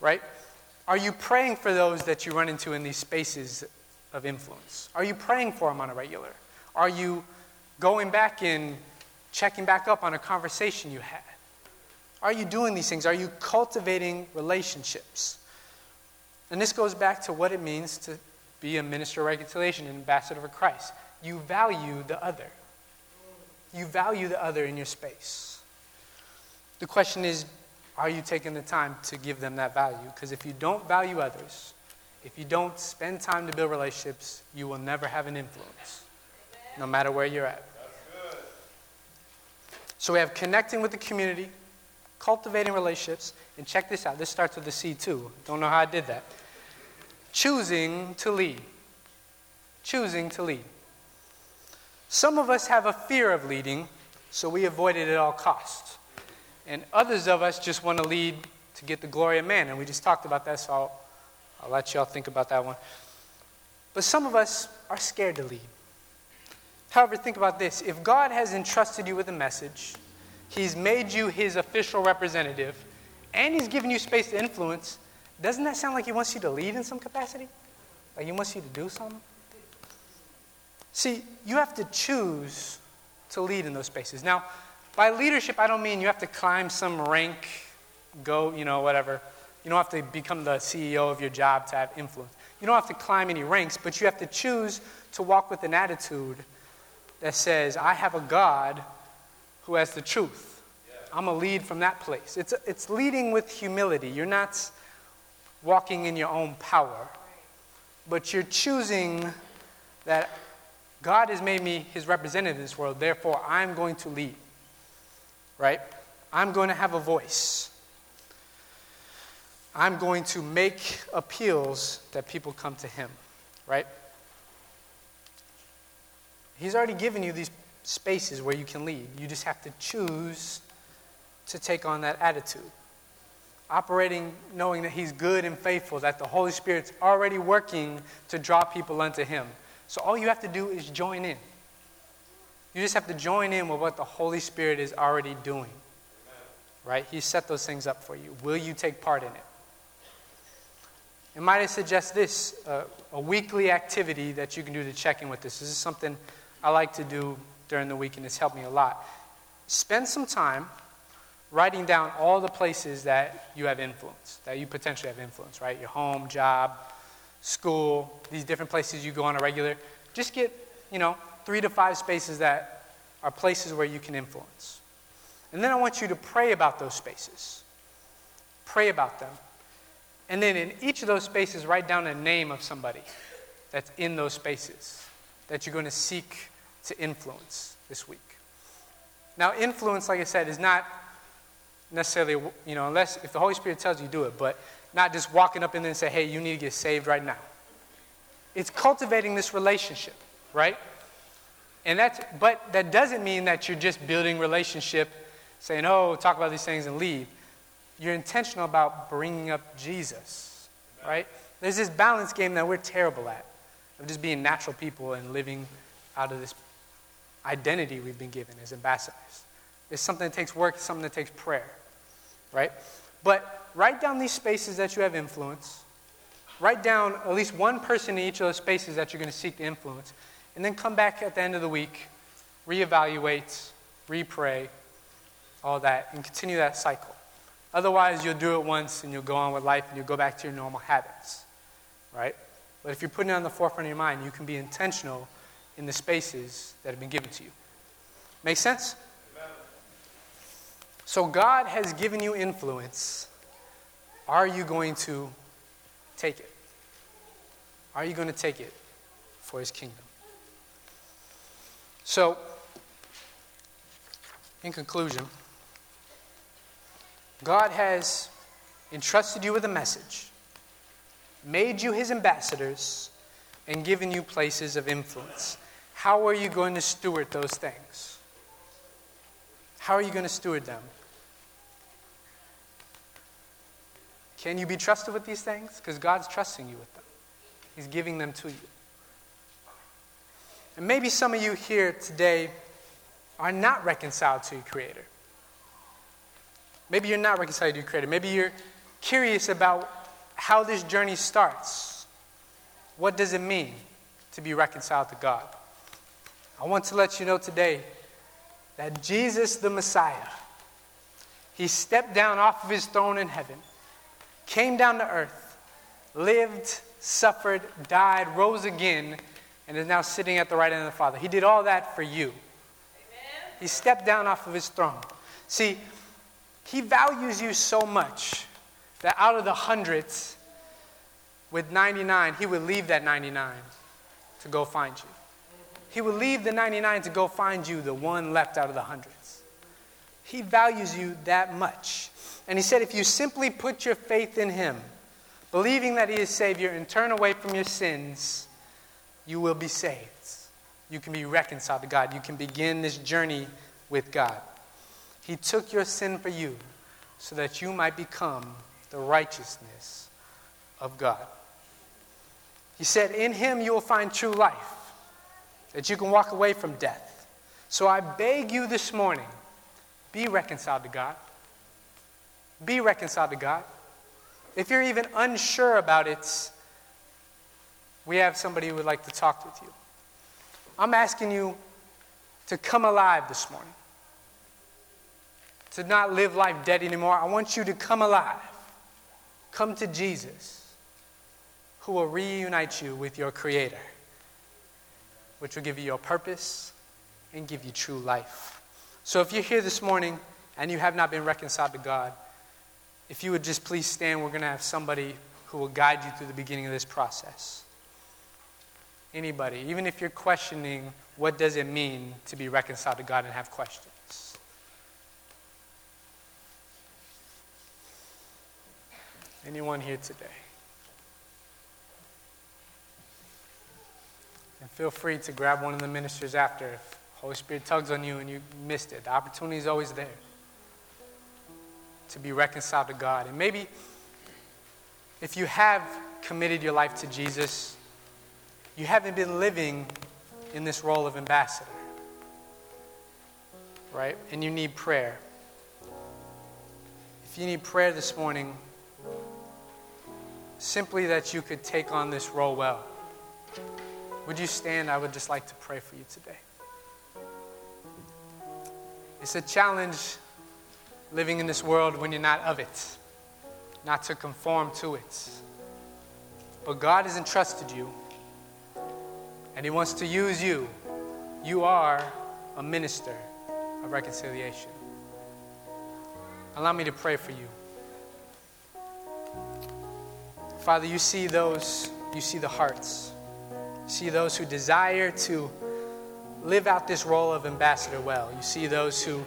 right? Are you praying for those that you run into in these spaces of influence? Are you praying for them on a regular? Are you going back and checking back up on a conversation you had? Are you doing these things? Are you cultivating relationships? And this goes back to what it means to be a minister of reconciliation, an ambassador for Christ. You value the other. You value the other in your space. The question is, are you taking the time to give them that value? Because if you don't value others, if you don't spend time to build relationships, you will never have an influence, no matter where you're at. So we have connecting with the community, cultivating relationships, and check this out. This starts with the C too. Don't know how I did that. Choosing to lead. Choosing to lead. Some of us have a fear of leading, so we avoid it at all costs. And others of us just want to lead to get the glory of man. And we just talked about that, so I'll, I'll let y'all think about that one. But some of us are scared to lead. However, think about this if God has entrusted you with a message, He's made you His official representative, and He's given you space to influence, doesn't that sound like He wants you to lead in some capacity? Like He wants you to do something? See, you have to choose to lead in those spaces. Now, by leadership, I don't mean you have to climb some rank, go, you know, whatever. You don't have to become the CEO of your job to have influence. You don't have to climb any ranks, but you have to choose to walk with an attitude that says, I have a God who has the truth. I'm a lead from that place. It's, it's leading with humility. You're not walking in your own power, but you're choosing that God has made me his representative in this world, therefore I'm going to lead. Right? I'm going to have a voice. I'm going to make appeals that people come to him. Right? He's already given you these spaces where you can lead. You just have to choose to take on that attitude. Operating knowing that He's good and faithful, that the Holy Spirit's already working to draw people unto Him. So all you have to do is join in. You just have to join in with what the Holy Spirit is already doing. Right? He set those things up for you. Will you take part in it? And might I suggest this uh, a weekly activity that you can do to check in with this? This is something I like to do during the week, and it's helped me a lot. Spend some time writing down all the places that you have influence, that you potentially have influence, right? Your home, job, school, these different places you go on a regular. Just get, you know, three to five spaces that are places where you can influence. And then I want you to pray about those spaces. Pray about them. And then in each of those spaces, write down a name of somebody that's in those spaces that you're going to seek to influence this week. Now, influence, like I said, is not necessarily, you know, unless if the Holy Spirit tells you do it, but not just walking up in there and say, hey, you need to get saved right now. It's cultivating this relationship, right? And that's, but that doesn't mean that you're just building relationship, saying, oh, talk about these things and leave. You're intentional about bringing up Jesus, right? There's this balance game that we're terrible at of just being natural people and living out of this identity we've been given as ambassadors. It's something that takes work, it's something that takes prayer, right? But write down these spaces that you have influence. Write down at least one person in each of those spaces that you're going to seek to influence. And then come back at the end of the week, reevaluate, repray, all that, and continue that cycle. Otherwise, you'll do it once and you'll go on with life and you'll go back to your normal habits, right? But if you're putting it on the forefront of your mind, you can be intentional in the spaces that have been given to you. Make sense? So God has given you influence. Are you going to take it? Are you going to take it for his kingdom? So, in conclusion, God has entrusted you with a message, made you his ambassadors, and given you places of influence. How are you going to steward those things? How are you going to steward them? Can you be trusted with these things? Because God's trusting you with them, He's giving them to you. And maybe some of you here today are not reconciled to your Creator. Maybe you're not reconciled to your Creator. Maybe you're curious about how this journey starts. What does it mean to be reconciled to God? I want to let you know today that Jesus the Messiah, he stepped down off of his throne in heaven, came down to earth, lived, suffered, died, rose again, and is now sitting at the right hand of the Father. He did all that for you. Amen. He stepped down off of his throne. See, he values you so much that out of the hundreds, with 99, he would leave that 99 to go find you. He would leave the 99 to go find you, the one left out of the hundreds. He values you that much. And he said, if you simply put your faith in him, believing that he is Savior, and turn away from your sins, you will be saved. You can be reconciled to God. You can begin this journey with God. He took your sin for you so that you might become the righteousness of God. He said, In him you will find true life, that you can walk away from death. So I beg you this morning be reconciled to God. Be reconciled to God. If you're even unsure about it, we have somebody who would like to talk with you. I'm asking you to come alive this morning, to not live life dead anymore. I want you to come alive. Come to Jesus, who will reunite you with your Creator, which will give you your purpose and give you true life. So if you're here this morning and you have not been reconciled to God, if you would just please stand, we're going to have somebody who will guide you through the beginning of this process. Anybody, even if you're questioning what does it mean to be reconciled to God and have questions. Anyone here today? And feel free to grab one of the ministers after if Holy Spirit tugs on you and you missed it. The opportunity is always there to be reconciled to God. And maybe if you have committed your life to Jesus, you haven't been living in this role of ambassador, right? And you need prayer. If you need prayer this morning, simply that you could take on this role well. Would you stand? I would just like to pray for you today. It's a challenge living in this world when you're not of it, not to conform to it. But God has entrusted you, and He wants to use you. You are a minister of reconciliation. Allow me to pray for you. Father, you see those, you see the hearts. You see those who desire to live out this role of ambassador well. You see those who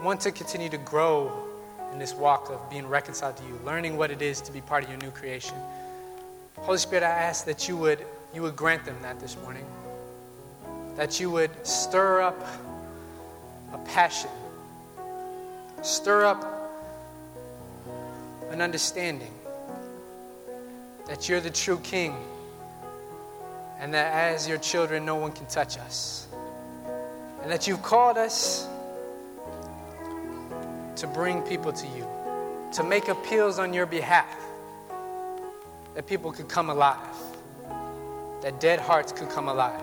want to continue to grow in this walk of being reconciled to you, learning what it is to be part of your new creation. Holy Spirit, I ask that you would, you would grant them that this morning. That you would stir up a passion, stir up an understanding that you're the true King and that as your children, no one can touch us. And that you've called us to bring people to you, to make appeals on your behalf, that people could come alive, that dead hearts could come alive.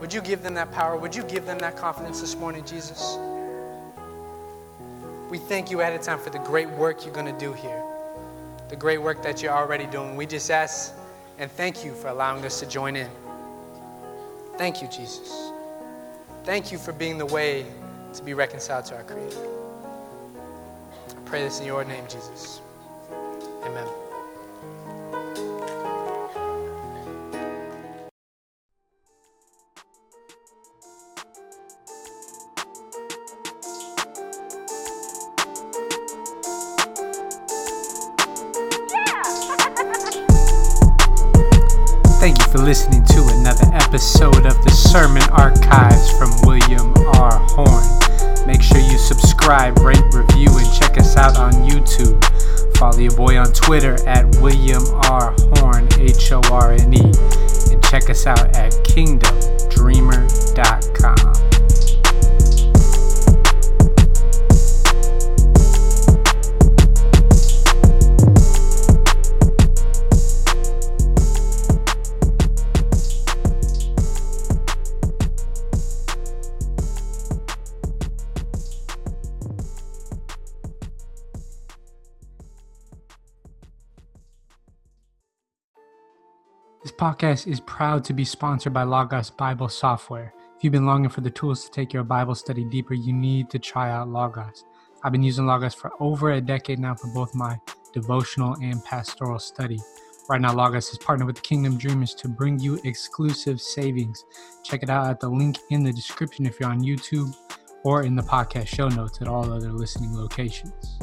Would you give them that power? Would you give them that confidence this morning, Jesus? We thank you ahead of time for the great work you're going to do here, the great work that you're already doing. We just ask and thank you for allowing us to join in. Thank you, Jesus. Thank you for being the way to be reconciled to our Creator. I pray this in your name, Jesus. Amen. Is proud to be sponsored by Logos Bible Software. If you've been longing for the tools to take your Bible study deeper, you need to try out Logos. I've been using Logos for over a decade now for both my devotional and pastoral study. Right now, Logos is partnered with Kingdom Dreamers to bring you exclusive savings. Check it out at the link in the description if you're on YouTube or in the podcast show notes at all other listening locations.